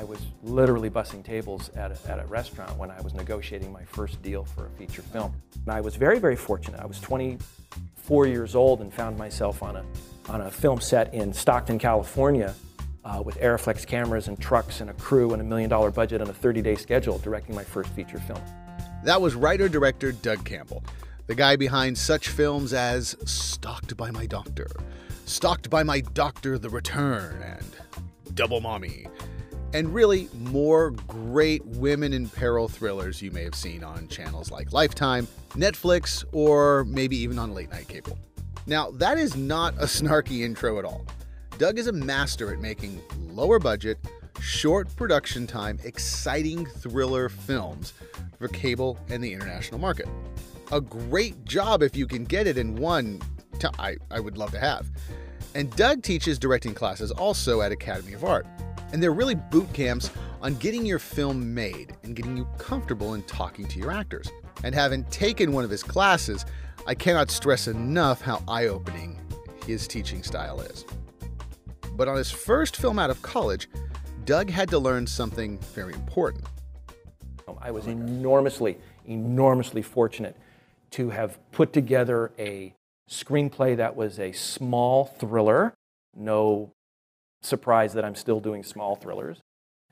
I was literally bussing tables at a, at a restaurant when I was negotiating my first deal for a feature film. And I was very, very fortunate. I was 24 years old and found myself on a, on a film set in Stockton, California, uh, with Arriflex cameras and trucks and a crew and a million dollar budget and a 30 day schedule, directing my first feature film. That was writer director Doug Campbell, the guy behind such films as Stalked by My Doctor, Stalked by My Doctor The Return, and Double Mommy. And really, more great women in peril thrillers you may have seen on channels like Lifetime, Netflix, or maybe even on late night cable. Now, that is not a snarky intro at all. Doug is a master at making lower budget, short production time, exciting thriller films for cable and the international market. A great job if you can get it in one I would love to have. And Doug teaches directing classes also at Academy of Art. And they're really boot camps on getting your film made and getting you comfortable in talking to your actors. And having taken one of his classes, I cannot stress enough how eye opening his teaching style is. But on his first film out of college, Doug had to learn something very important. Oh, I was enormously, enormously fortunate to have put together a screenplay that was a small thriller. No surprise that I'm still doing small thrillers.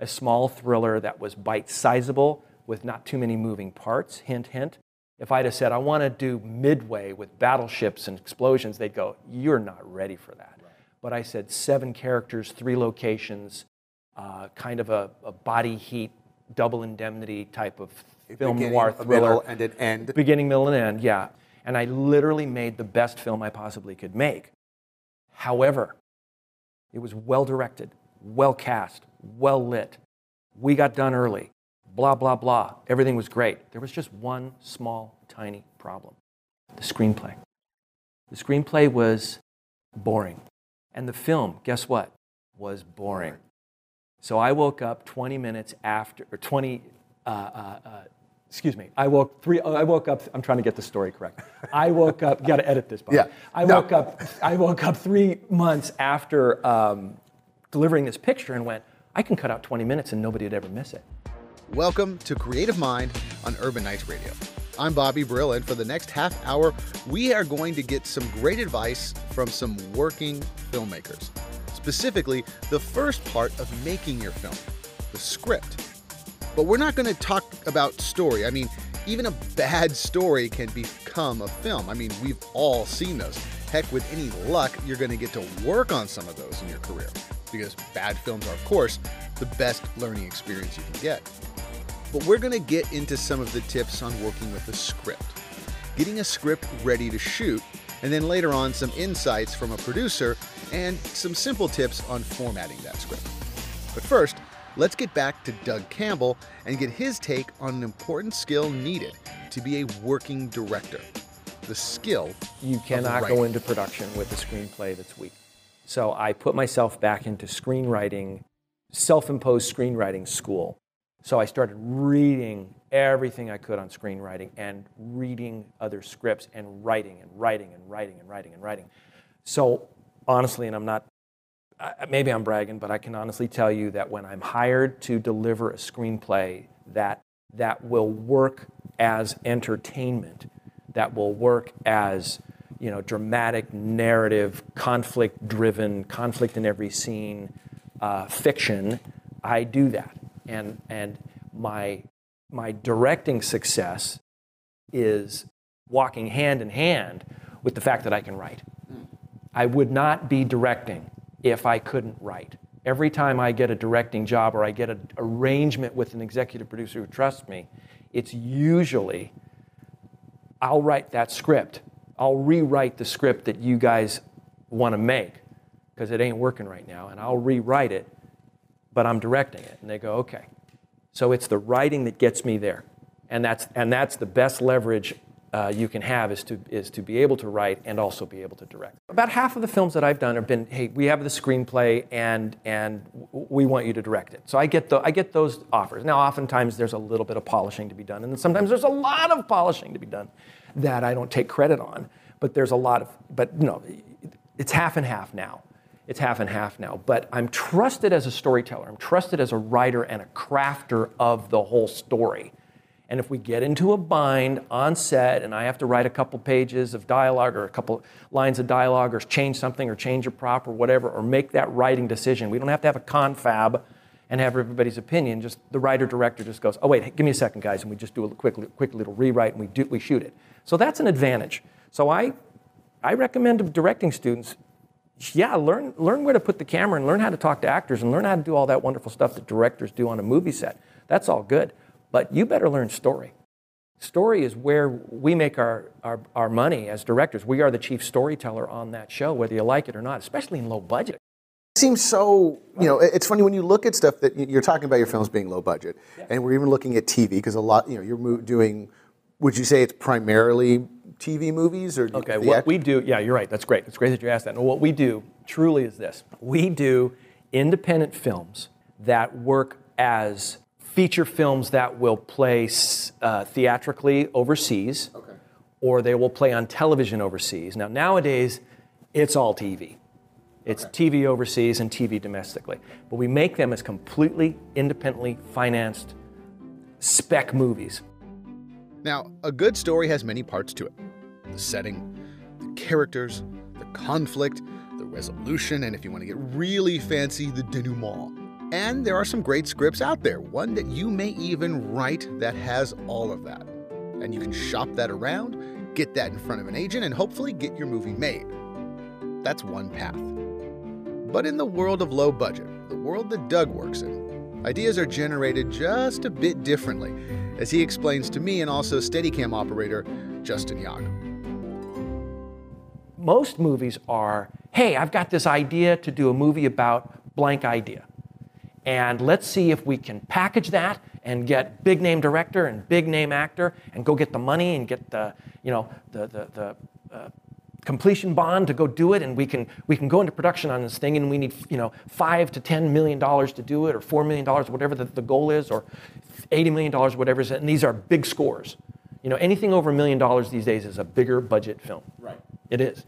A small thriller that was bite sizable with not too many moving parts. Hint, hint. If I'd have said, I want to do Midway with battleships and explosions, they'd go, You're not ready for that but I said seven characters, three locations, uh, kind of a, a, body heat, double indemnity type of film noir thriller. Middle and an end. Beginning, middle, and end, yeah. And I literally made the best film I possibly could make. However, it was well directed, well cast, well lit. We got done early. Blah, blah, blah. Everything was great. There was just one small, tiny problem the screenplay. The screenplay was boring. And the film, guess what? Was boring. So I woke up 20 minutes after, or 20, uh, uh, uh, excuse me, I woke three, I woke up, I'm trying to get the story correct. I woke up, you got to edit this, Bob. Yeah. I no. woke up, I woke up three months after um, delivering this picture and went, I can cut out 20 minutes and nobody would ever miss it. Welcome to Creative Mind on Urban Knights Radio. I'm Bobby Brill, and for the next half hour, we are going to get some great advice from some working filmmakers. Specifically, the first part of making your film, the script. But we're not going to talk about story. I mean, even a bad story can become a film. I mean, we've all seen those. Heck, with any luck, you're going to get to work on some of those in your career. Because bad films are, of course, the best learning experience you can get. But we're going to get into some of the tips on working with a script, getting a script ready to shoot, and then later on some insights from a producer and some simple tips on formatting that script. But first, let's get back to Doug Campbell and get his take on an important skill needed to be a working director the skill. You cannot go into production with a screenplay that's weak. So I put myself back into screenwriting, self imposed screenwriting school so I started reading everything I could on screenwriting and reading other scripts and writing and writing and writing and writing and writing. So honestly, and I'm not, maybe I'm bragging, but I can honestly tell you that when I'm hired to deliver a screenplay that, that will work as entertainment, that will work as you know, dramatic, narrative, conflict-driven, conflict in every scene, uh, fiction, I do that. And and my my directing success is walking hand in hand with the fact that I can write. I would not be directing if I couldn't write. Every time I get a directing job or I get an arrangement with an executive producer who trusts me, it's usually I'll write that script. I'll rewrite the script that you guys want to make because it ain't working right now, and I'll rewrite it but I'm directing it. And they go, okay. So it's the writing that gets me there. And that's, and that's the best leverage uh, you can have is to, is to be able to write and also be able to direct. About half of the films that I've done have been, hey, we have the screenplay and, and we want you to direct it. So I get, the, I get those offers. Now, oftentimes there's a little bit of polishing to be done, and sometimes there's a lot of polishing to be done that I don't take credit on. But there's a lot of, but you know, it's half and half now. it's half and half now. But I'm trusted as a storyteller. I'm trusted as a writer and a crafter of the whole story. And if we get into a bind on set and I have to write a couple pages of dialogue or a couple lines of dialogue or change something or change a prop or whatever or make that writing decision, we don't have to have a confab and have everybody's opinion. Just the writer director just goes, oh wait, give me a second, guys, and we just do a quick, quick little rewrite and we do we shoot it. So that's an advantage. So I, I recommend to directing students, yeah, learn learn where to put the camera and learn how to talk to actors and learn how to do all that wonderful stuff that directors do on a movie set. That's all good, but you better learn story. Story is where we make our, our, our money as directors. We are the chief storyteller on that show, whether you like it or not, especially in low budget It seems so you know it's funny when you look at stuff that you're talking about your films being low budget yeah. and we're even looking at tv because a lot you know you're doing would you say it's primarily tv movies or okay what we do yeah you're right that's great it's great that you asked that and what we do truly is this we do independent films that work as feature films that will play uh, theatrically overseas okay. or they will play on television overseas now nowadays it's all tv it's okay. TV overseas and TV domestically. But we make them as completely independently financed spec movies. Now, a good story has many parts to it the setting, the characters, the conflict, the resolution, and if you want to get really fancy, the denouement. And there are some great scripts out there, one that you may even write that has all of that. And you can shop that around, get that in front of an agent, and hopefully get your movie made. That's one path. But in the world of low budget, the world that Doug works in, ideas are generated just a bit differently, as he explains to me and also Steadicam operator Justin Yag. Most movies are, hey, I've got this idea to do a movie about blank idea. And let's see if we can package that and get big name director and big name actor and go get the money and get the, you know, the, the, the uh, completion bond to go do it. And we can we can go into production on this thing and we need you know five to ten million dollars to do it or four million dollars whatever the, the goal is or 80 million dollars whatever it is. And these are big scores. You know anything over a million dollars these days is a bigger budget film. Right. It is.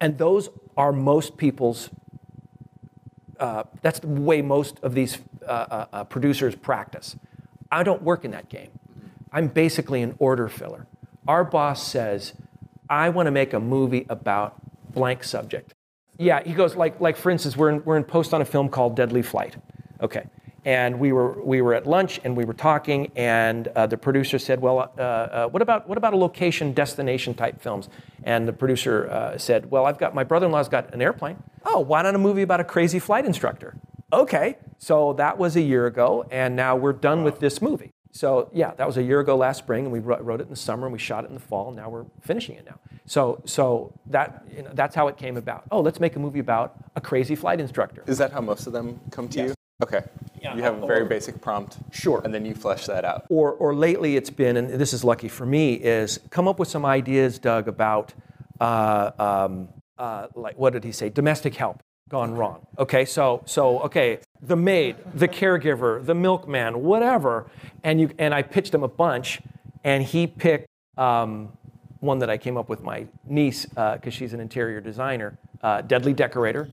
And those are most people's uh, that's the way most of these uh, uh, uh producers practice i don't work in that game i'm basically an order filler our boss says I want to make a movie about blank subject. Yeah, he goes like like for instance, we're in, we're in post on a film called Deadly Flight. Okay. And we were we were at lunch and we were talking, and uh, the producer said, "Well, uh, uh, what about what about a location destination type films?" And the producer uh, said, "Well, I've got my brother-in-law's got an airplane. Oh, why not a movie about a crazy flight instructor?" Okay, so that was a year ago, and now we're done with this movie. So yeah, that was a year ago last spring, and we wrote it in the summer, and we shot it in the fall, and now we're finishing it now. So so that you know, that's how it came about. Oh, let's make a movie about a crazy flight instructor. Is that how most of them come to yes. you? Okay. Yeah. You have a very basic prompt. Sure. And then you flesh that out. Or or lately it's been, and this is lucky for me, is come up with some ideas, Doug, about uh, um, uh, like what did he say? Domestic help gone wrong. Okay, so so okay, the maid, the caregiver, the milkman, whatever, and you and I pitched him a bunch, and he picked um, one that I came up with my niece because uh, she's an interior designer, uh, Deadly Decorator.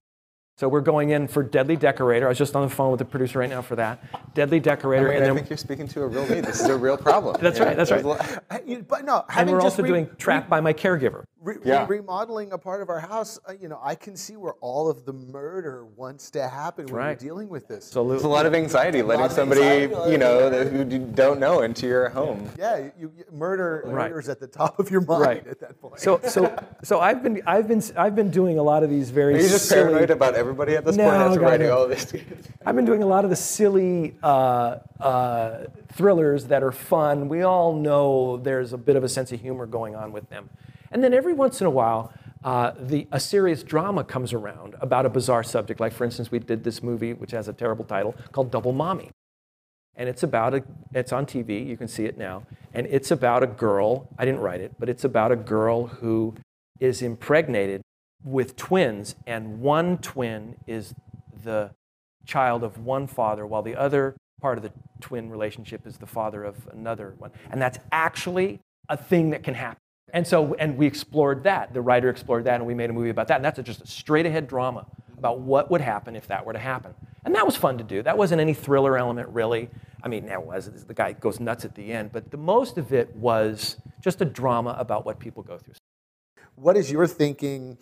So we're going in for Deadly Decorator. I was just on the phone with the producer right now for that. Deadly Decorator. I, mean, and I think you're speaking to a real need. This is a real problem. that's right. That's right. But no, and we're also doing Trapped by My Caregiver. Re- yeah. remodeling a part of our house, uh, you know, I can see where all of the murder wants to happen when right. we're dealing with this. Absolutely. It's a lot of anxiety letting somebody, anxiety, you know, who don't know into your home. Yeah, yeah you, you, murder right. murder's at the top of your mind right. at that point. So, so, so I've been, I've been, I've been doing a lot of these very. Are you just silly, paranoid about everybody at this no, point after writing all this? I've been doing a lot of the silly uh, uh, thrillers that are fun. We all know there's a bit of a sense of humor going on with them, and then every once in a while. Uh, the, a serious drama comes around about a bizarre subject. Like, for instance, we did this movie, which has a terrible title, called Double Mommy. And it's about a, it's on TV, you can see it now. And it's about a girl, I didn't write it, but it's about a girl who is impregnated with twins, and one twin is the child of one father, while the other part of the twin relationship is the father of another one. And that's actually a thing that can happen. And so, and we explored that. The writer explored that, and we made a movie about that. And that's just a straight ahead drama about what would happen if that were to happen. And that was fun to do. That wasn't any thriller element, really. I mean, it was. The guy goes nuts at the end. But the most of it was just a drama about what people go through. What is your thinking,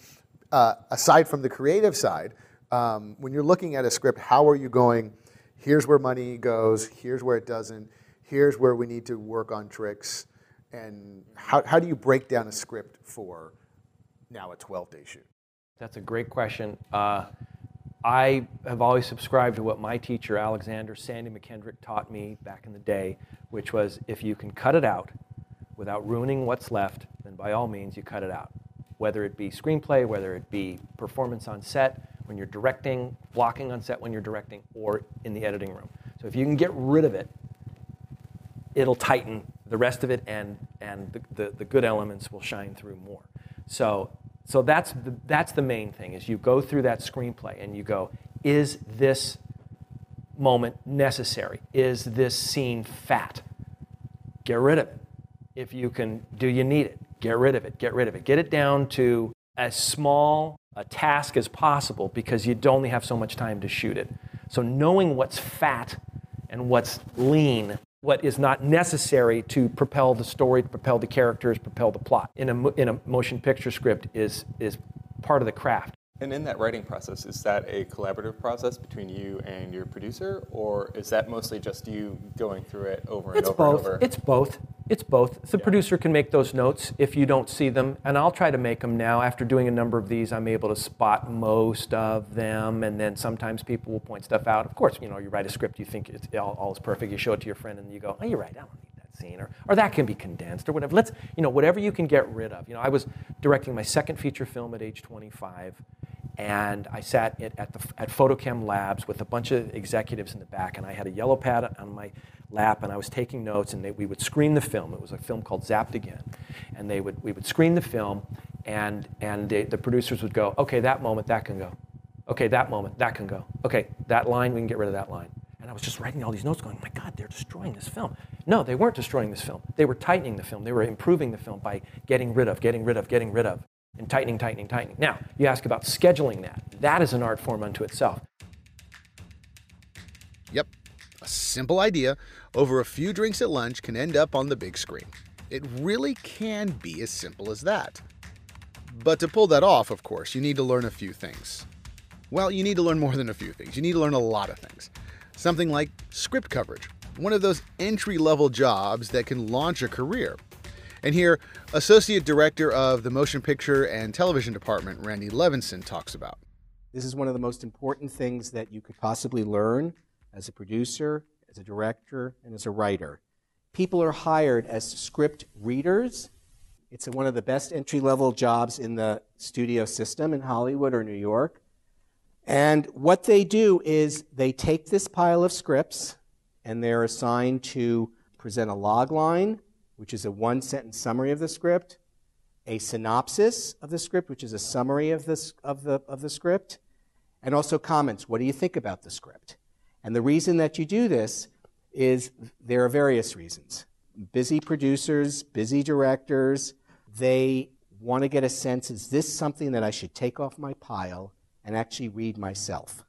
uh, aside from the creative side, um, when you're looking at a script, how are you going, here's where money goes, here's where it doesn't, here's where we need to work on tricks, and how, how do you break down a script for now a 12-day shoot? That's a great question. Uh, I have always subscribed to what my teacher, Alexander Sandy Mackendrick, taught me back in the day, which was if you can cut it out without ruining what's left, then by all means you cut it out. Whether it be screenplay, whether it be performance on set, when you're directing, blocking on set when you're directing, or in the editing room. So if you can get rid of it, it'll tighten the rest of it, and, and the, the, the good elements will shine through more. So so that's the, that's the main thing is you go through that screenplay and you go, is this moment necessary? Is this scene fat? Get rid of it. If you can, do you need it? Get rid of it. Get rid of it. Get it down to as small a task as possible because you only have so much time to shoot it. So knowing what's fat and what's lean what is not necessary to propel the story, to propel the characters, propel the plot in a, in a motion picture script is, is part of the craft. And in that writing process, is that a collaborative process between you and your producer, or is that mostly just you going through it over and it's over both. and over? It's both. It's both. The Yeah. producer can make those notes if you don't see them, and I'll try to make them now. After doing a number of these, I'm able to spot most of them, and then sometimes people will point stuff out. Of course, you know, you write a script, you think it's all, all is perfect, you show it to your friend, and you go, "Oh, you're right. I don't need that scene," or, or that can be condensed, or whatever. Let's, you know, whatever you can get rid of. You know, I was directing my second feature film at age 25 and I sat at, at, the, at FotoKem Labs with a bunch of executives in the back, and I had a yellow pad on my lap, and I was taking notes, and they, we would screen the film. It was a film called Zapped Again, and they would, we would screen the film, and, and they, the producers would go, okay, that moment, that can go. Okay, that moment, that can go. Okay, that line, we can get rid of that line. And I was just writing all these notes going, oh my God, they're destroying this film. No, they weren't destroying this film. They were tightening the film. They were improving the film by getting rid of, getting rid of, getting rid of and tightening, tightening, tightening. Now, you ask about scheduling that. That is an art form unto itself. A simple idea over a few drinks at lunch can end up on the big screen. It really can be as simple as that. But to pull that off, of course, you need to learn a few things. Well, you need to learn more than a few things. You need to learn a lot of things. Something like script coverage, one of those entry level jobs that can launch a career. And here, Associate Director of the Motion Picture and Television Department, Randy Levinson, talks about. This is one of the most important things that you could possibly learn as a producer, as a director, and as a writer. People are hired as script readers. It's one of the best entry level jobs in the studio system in Hollywood or New York. And what they do is they take this pile of scripts and they're assigned to present a log line, which is a one sentence summary of the script, a synopsis of the script, which is a summary of, this, of, the, of the script, and also comments. What do you think about the script? And the reason that you do this is there are various reasons. Busy producers, busy directors, they want to get a sense is this something that I should take off my pile and actually read myself?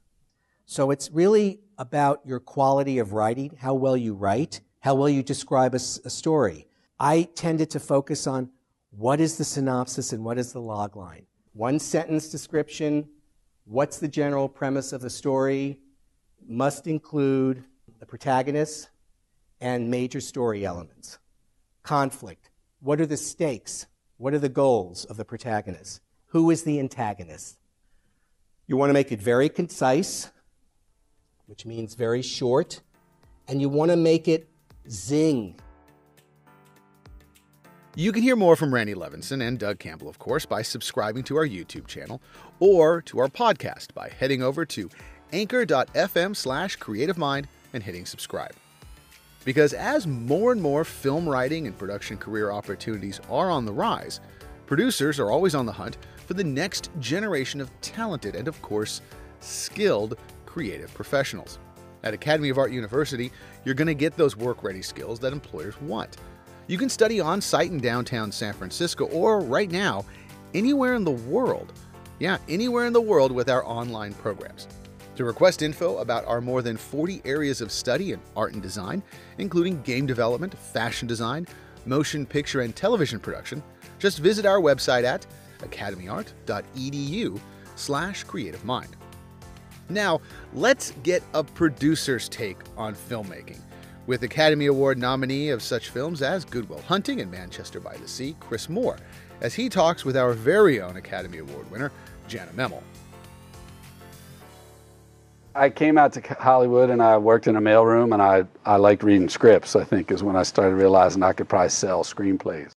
So it's really about your quality of writing, how well you write, how well you describe a, a story. I tended to focus on what is the synopsis and what is the log line. One sentence description, what's the general premise of the story, must include the protagonist and major story elements. Conflict. What are the stakes? What are the goals of the protagonist? Who is the antagonist? You want to make it very concise, which means very short, and you want to make it zing. You can hear more from Randy Levinson and Doug Campbell, of course, by subscribing to our YouTube channel or to our podcast by heading over to anchor.fm slash creative mind and hitting subscribe. Because as more and more film writing and production career opportunities are on the rise, producers are always on the hunt for the next generation of talented and, of course, skilled creative professionals. At Academy of Art University, you're going to get those work ready skills that employers want. You can study on site in downtown San Francisco or right now, anywhere in the world. Yeah, anywhere in the world with our online programs. To request info about our more than 40 areas of study in art and design, including game development, fashion design, motion picture and television production, just visit our website at academyart.edu slash creative mind. Now, let's get a producer's take on filmmaking. With Academy Award nominee of such films as Good Will Hunting and Manchester by the Sea, Chris Moore, as he talks with our very own Academy Award winner, Jana Memel. I came out to Hollywood and I worked in a mailroom and I, I liked reading scripts, I think, is when I started realizing I could probably sell screenplays.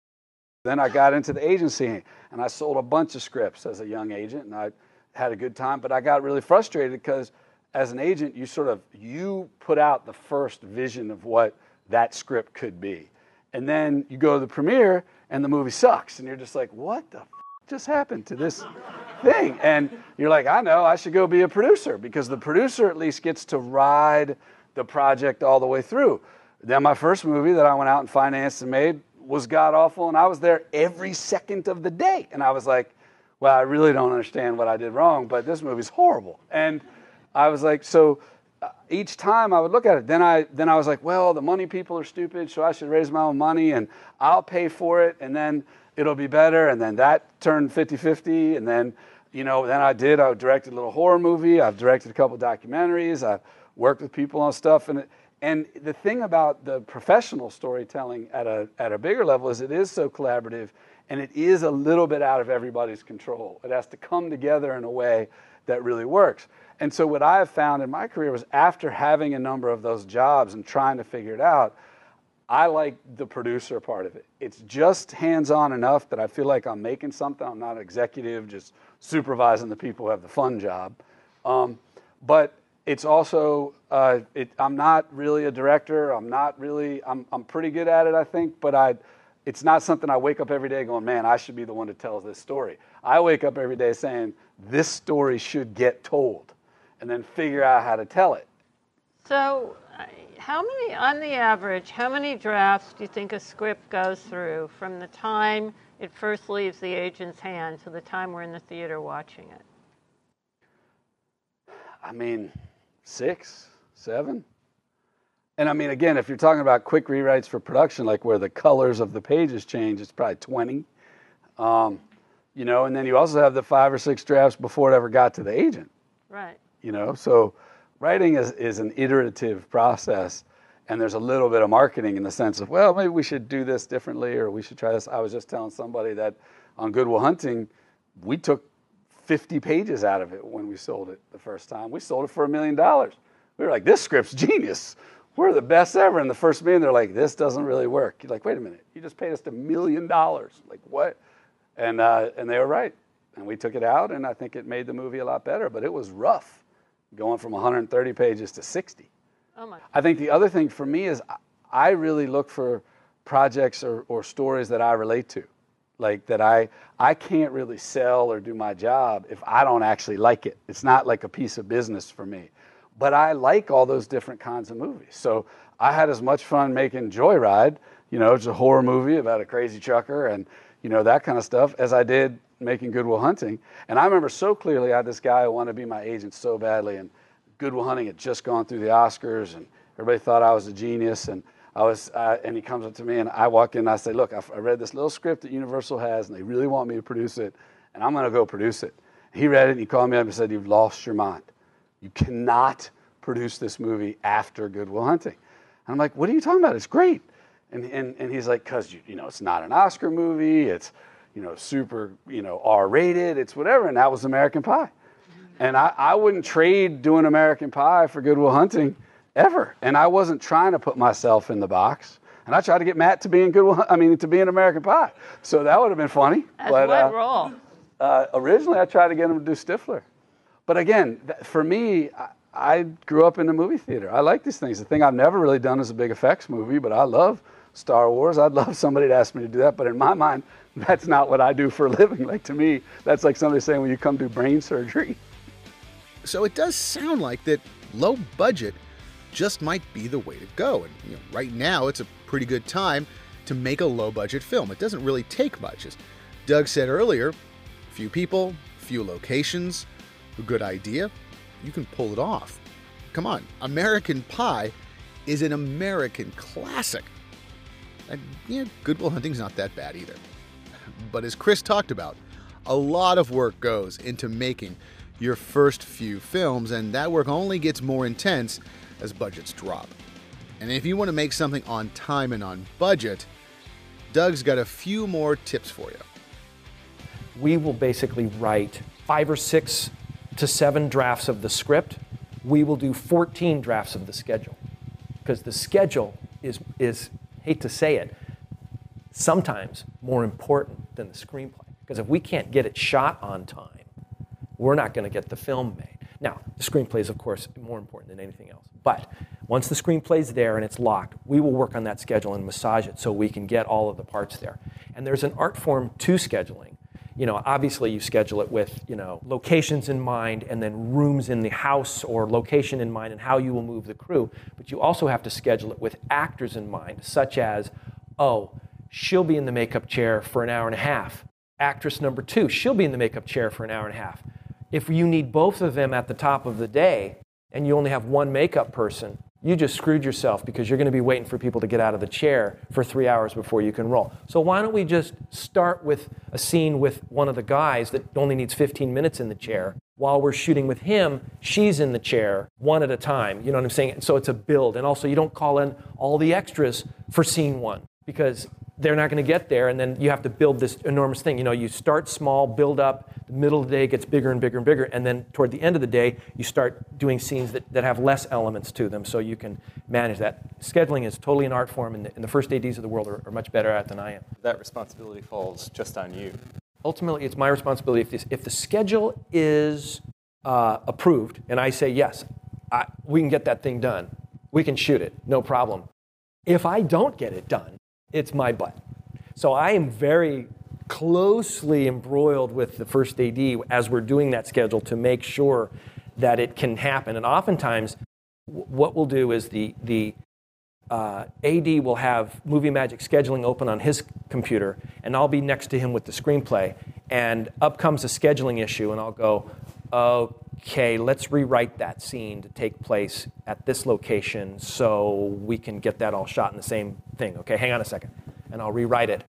Then I got into the agency and I sold a bunch of scripts as a young agent and I had a good time, but I got really frustrated because as an agent, you sort of you put out the first vision of what that script could be. And then you go to the premiere and the movie sucks and you're just like, "What the just happened to this thing?" And you're like, "I know, I should go be a producer because the producer at least gets to ride the project all the way through." Then my first movie that I went out and financed and made was god awful and I was there every second of the day and I was like, well, I really don't understand what I did wrong, but this movie's horrible. And I was like, so uh, each time I would look at it, then I then I was like, well, the money people are stupid, so I should raise my own money and I'll pay for it, and then it'll be better. And then that turned 50-50, and then you know, then I did. I directed a little horror movie. I've directed a couple documentaries. I've worked with people on stuff, and and the thing about the professional storytelling at a at a bigger level is it is so collaborative and it is a little bit out of everybody's control. It has to come together in a way that really works. And so, what I have found in my career was after having a number of those jobs and trying to figure it out, I like the producer part of it. It's just hands on enough that I feel like I'm making something. I'm not an executive, just supervising the people who have the fun job. Um, but it's also, uh, it, I'm not really a director. I'm not really, I'm, I'm pretty good at it, I think, but I, it's not something I wake up every day going, man, I should be the one to tell this story. I wake up every day saying, this story should get told, and then figure out how to tell it. So, how many, on the average, how many drafts do you think a script goes through from the time it first leaves the agent's hand to the time we're in the theater watching it? I mean, six, seven. And I mean, again, if you're talking about quick rewrites for production, like where the colors of the pages change, it's probably 20. Um, you know, and then you also have the five or six drafts before it ever got to the agent. Right. You know, so writing is, is an iterative process, and there's a little bit of marketing in the sense of, well, maybe we should do this differently, or we should try this. I was just telling somebody that on Good Will Hunting, we took 50 pages out of it when we sold it the first time. We sold it for a million dollars. We were like, this script's genius we're the best ever. And the first meeting, they're like, this doesn't really work. You're like, wait a minute, you just paid us a million dollars. Like, what? And, uh, and they were right. And we took it out, and I think it made the movie a lot better, but it was rough going from 130 pages to 60. Oh my. I think the other thing for me is I really look for projects or, or stories that I relate to. Like that I I can't really sell or do my job if I don't actually like it. It's not like a piece of business for me. But I like all those different kinds of movies. So I had as much fun making Joyride, you know, it's a horror movie about a crazy trucker and, you know, that kind of stuff, as I did making Good Will Hunting. And I remember so clearly I had this guy who wanted to be my agent so badly. And Good Will Hunting had just gone through the Oscars and everybody thought I was a genius. And I was, uh, and he comes up to me and I walk in and I say, look, I read this little script that Universal has and they really want me to produce it and I'm going to go produce it. He read it and he called me up and said, you've lost your mind. You cannot produce this movie after Good Will Hunting. And I'm like, what are you talking about? It's great. And, and, and he's like, because, you, you know, it's not an Oscar movie. It's, you know, super, you know, R-rated. It's whatever. And that was American Pie. And I, I wouldn't trade doing American Pie for Good Will Hunting ever. And I wasn't trying to put myself in the box. And I tried to get Matt to be in Good Will, I mean, to be in American Pie. So that would have been funny. As but, what uh, role? uh, originally, I tried to get him to do Stifler. But again, for me, I, I grew up in the movie theater. I like these things. The thing I've never really done is a big effects movie, but I love Star Wars. I'd love somebody to ask me to do that. But in my mind, that's not what I do for a living. Like to me, that's like somebody saying, "Will you come do brain surgery?" So it does sound like that low budget just might be the way to go. And you know, right now, it's a pretty good time to make a low budget film. It doesn't really take much. As Doug said earlier, few people, few locations, a good idea, you can pull it off. Come on, American Pie is an American classic. And yeah, Good Will Hunting's not that bad either. But as Chris talked about, a lot of work goes into making your first few films, and that work only gets more intense as budgets drop. And if you want to make something on time and on budget, Doug's got a few more tips for you. We will basically write five or six to seven drafts of the script. We will do 14 drafts of the schedule because the schedule is, is, hate to say it, sometimes more important than the screenplay. Because if we can't get it shot on time, we're not going to get the film made. Now, the screenplay is, of course, more important than anything else. But once the screenplay's there and it's locked, we will work on that schedule and massage it so we can get all of the parts there. And there's an art form to scheduling. You know, obviously you schedule it with, you know, locations in mind and then rooms in the house or location in mind and how you will move the crew. But you also have to schedule it with actors in mind, such as, oh, she'll be in the makeup chair for an hour and a half. Actress number two, she'll be in the makeup chair for an hour and a half. If you need both of them at the top of the day and you only have one makeup person, you just screwed yourself because you're going to be waiting for people to get out of the chair for three hours before you can roll. So why don't we just start with a scene with one of the guys that only needs 15 minutes in the chair? While we're shooting with him, she's in the chair one at a time. You know what I'm saying? So it's a build. And also, you don't call in all the extras for scene one because they're not going to get there, and then you have to build this enormous thing. You know, you start small, build up, the middle of the day gets bigger and bigger and bigger, and then toward the end of the day, you start doing scenes that, that have less elements to them so you can manage that. Scheduling is totally an art form, and the, and the first ADs of the world are, are much better at it than I am. That responsibility falls just on you. Ultimately, it's my responsibility. If, this, if the schedule is uh, approved, and I say, yes, I, we can get that thing done, we can shoot it, no problem. If I don't get it done, it's my butt. So I am very closely embroiled with the first AD as we're doing that schedule to make sure that it can happen. And oftentimes, what we'll do is the, the uh, AD will have Movie Magic scheduling open on his computer, and I'll be next to him with the screenplay. And up comes a scheduling issue, and I'll go, okay, let's rewrite that scene to take place at this location so we can get that all shot in the same thing. Okay, hang on a second. And I'll rewrite it.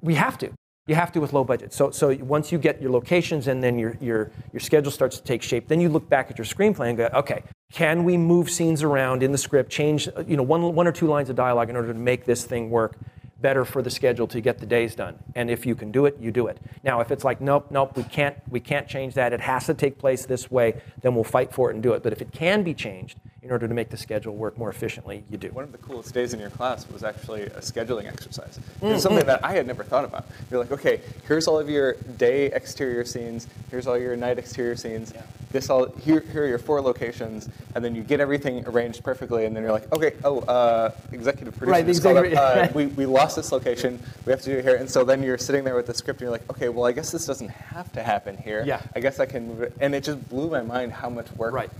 We have to. You have to with low budget. So, so once you get your locations and then your, your, your schedule starts to take shape, then you look back at your screenplay and go, okay, can we move scenes around in the script, change uh, you know, one, one or two lines of dialogue in order to make this thing work? better for the schedule to get the days done. And if you can do it, you do it. Now, if it's like, nope, nope, we can't, we can't change that, it has to take place this way, then we'll fight for it and do it. But if it can be changed in order to make the schedule work more efficiently, you do. One of the coolest days in your class was actually a scheduling exercise. It's something that I had never thought about. You're like, okay, here's all of your day exterior scenes, here's all your night exterior scenes. Yeah. This all here, here are your four locations, and then you get everything arranged perfectly, and then you're like, okay, oh, uh, executive producer, right, executive, up, uh, we, we lost this location, we have to do it here, and so then you're sitting there with the script, and you're like, okay, well, I guess this doesn't have to happen here. Yeah. I guess I can move it, and it just blew my mind how much work, right.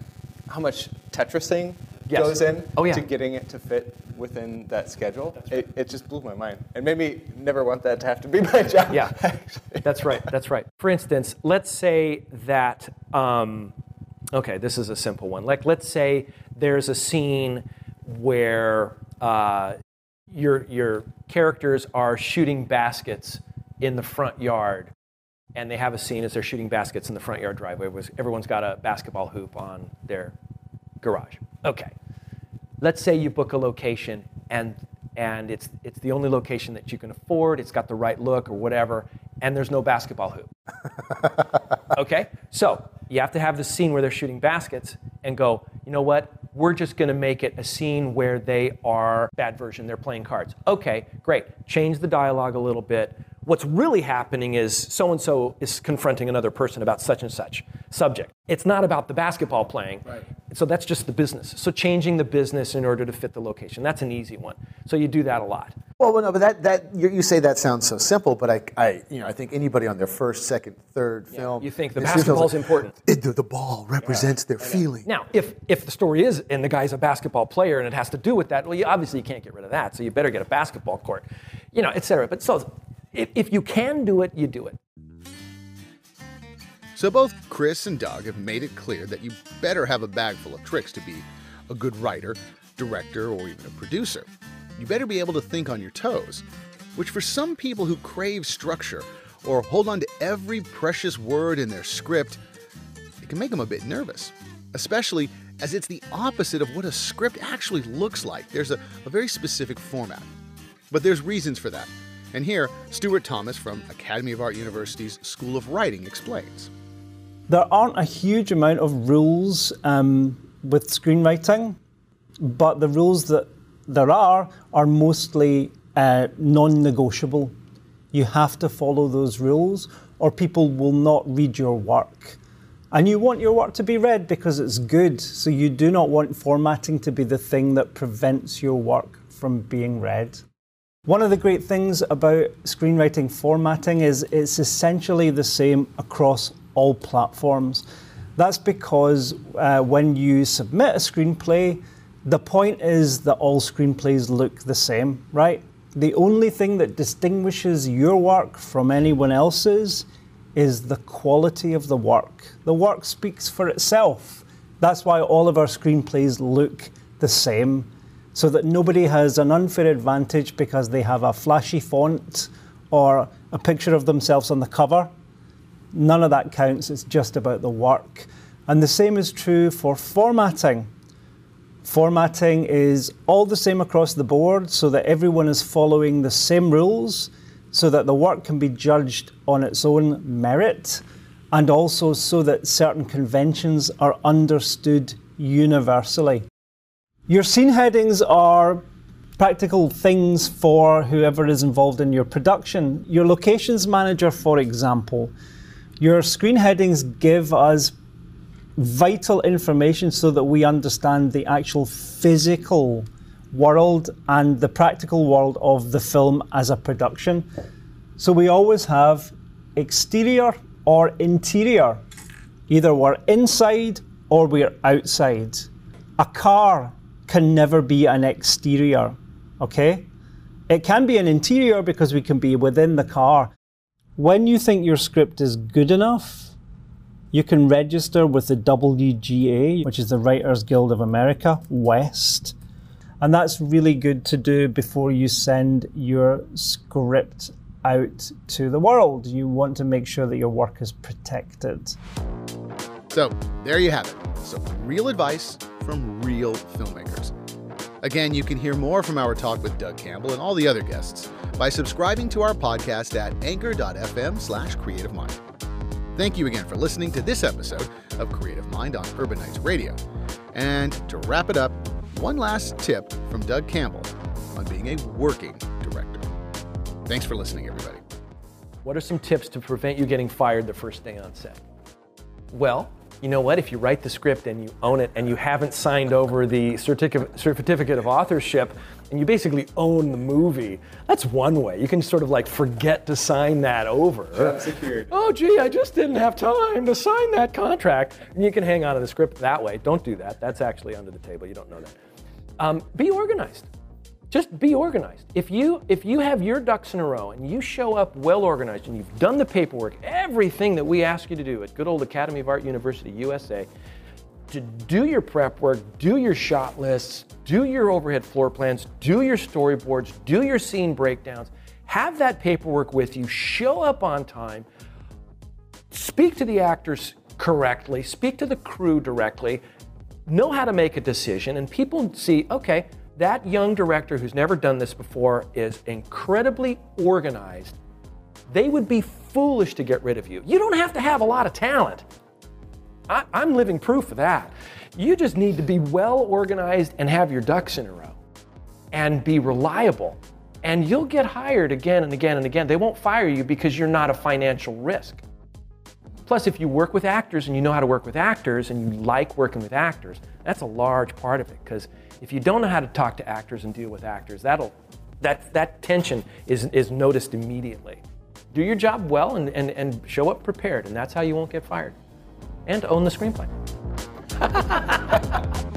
how much Tetrising yes. goes in oh, yeah. to getting it to fit within that schedule. Right. It, it just blew my mind. and made me never want that to have to be my job. Yeah, that's right. That's right. For instance, let's say that, um, okay, this is a simple one. Like, let's say there's a scene where uh, your, your characters are shooting baskets in the front yard and they have a scene as they're shooting baskets in the front yard driveway. Where everyone's got a basketball hoop on their garage. Okay. Let's say you book a location and and it's it's the only location that you can afford, it's got the right look or whatever, and there's no basketball hoop. okay? So, you have to have the scene where they're shooting baskets and go, you know what? We're just going to make it a scene where they are bad version, they're playing cards. Okay, great. Change the dialogue a little bit what's really happening is so and so is confronting another person about such and such subject. It's not about the basketball playing. Right. So that's just the business. So changing the business in order to fit the location. That's an easy one. So you do that a lot. Well, no, but that, that you, you say that sounds so simple, but I, I, you know, I think anybody on their first, second, third yeah. film, you think the basketball's like, important. It, the, the, ball represents yeah. their feeling. Now, if if the story is and the guy's a basketball player and it has to do with that, well, you, obviously you can't get rid of that. So you better get a basketball court, you know, et cetera. But so if, if you can do it, you do it. So both Chris and Doug have made it clear that you better have a bag full of tricks to be a good writer, director, or even a producer. You better be able to think on your toes, which for some people who crave structure or hold on to every precious word in their script, it can make them a bit nervous, especially as it's the opposite of what a script actually looks like. There's a, a very specific format. But there's reasons for that. And here, Stuart Thomas from Academy of Art University's School of Writing explains. There aren't a huge amount of rules um, with screenwriting, but the rules that there are are mostly uh, non negotiable. You have to follow those rules, or people will not read your work. And you want your work to be read because it's good, so you do not want formatting to be the thing that prevents your work from being read. One of the great things about screenwriting formatting is it's essentially the same across all platforms. That's because uh, when you submit a screenplay, the point is that all screenplays look the same, right? The only thing that distinguishes your work from anyone else's is the quality of the work. The work speaks for itself. That's why all of our screenplays look the same so that nobody has an unfair advantage because they have a flashy font or a picture of themselves on the cover. None of that counts, it's just about the work. And the same is true for formatting. Formatting is all the same across the board so that everyone is following the same rules so that the work can be judged on its own merit and also so that certain conventions are understood universally. Your scene headings are practical things for whoever is involved in your production. Your locations manager, for example, your screen headings give us vital information so that we understand the actual physical world and the practical world of the film as a production. So we always have exterior or interior. Either we're inside or we're outside. A car can never be an exterior, okay? It can be an interior because we can be within the car. When you think your script is good enough, you can register with the WGA, which is the Writers Guild of America, West. And that's really good to do before you send your script out to the world. You want to make sure that your work is protected. So, there you have it. Some real advice from real filmmakers. Again, you can hear more from our talk with Doug Campbell and all the other guests by subscribing to our podcast at anchor.fm slash creative mind. Thank you again for listening to this episode of Creative Mind on Urban Knights Radio. And to wrap it up, one last tip from Doug Campbell on being a working director. Thanks for listening, everybody. What are some tips to prevent you getting fired the first day on set? Well, you know what? If you write the script and you own it and you haven't signed over the certificate, certificate of authorship and you basically own the movie, that's one way. You can sort of like forget to sign that over. Job secured. Oh, gee, I just didn't have time to sign that contract. And you can hang on to the script that way. Don't do that. That's actually under the table. You don't know that. Um, be organized just be organized. If you if you have your ducks in a row and you show up well organized and you've done the paperwork, everything that we ask you to do at good old Academy of Art University USA, to do your prep work, do your shot lists, do your overhead floor plans, do your storyboards, do your scene breakdowns, have that paperwork with you, show up on time, speak to the actors correctly, speak to the crew directly, know how to make a decision, and people see, okay, that young director who's never done this before is incredibly organized. They would be foolish to get rid of you. You don't have to have a lot of talent. I, am living proof of that. You just need to be well organized and have your ducks in a row and be reliable. And you'll get hired again and again and again. They won't fire you because you're not a financial risk. Plus, if you work with actors and you know how to work with actors and you like working with actors, that's a large part of it because if you don't know how to talk to actors and deal with actors, that'll, that, that tension is, is noticed immediately. Do your job well and, and, and show up prepared, and that's how you won't get fired. And own the screenplay.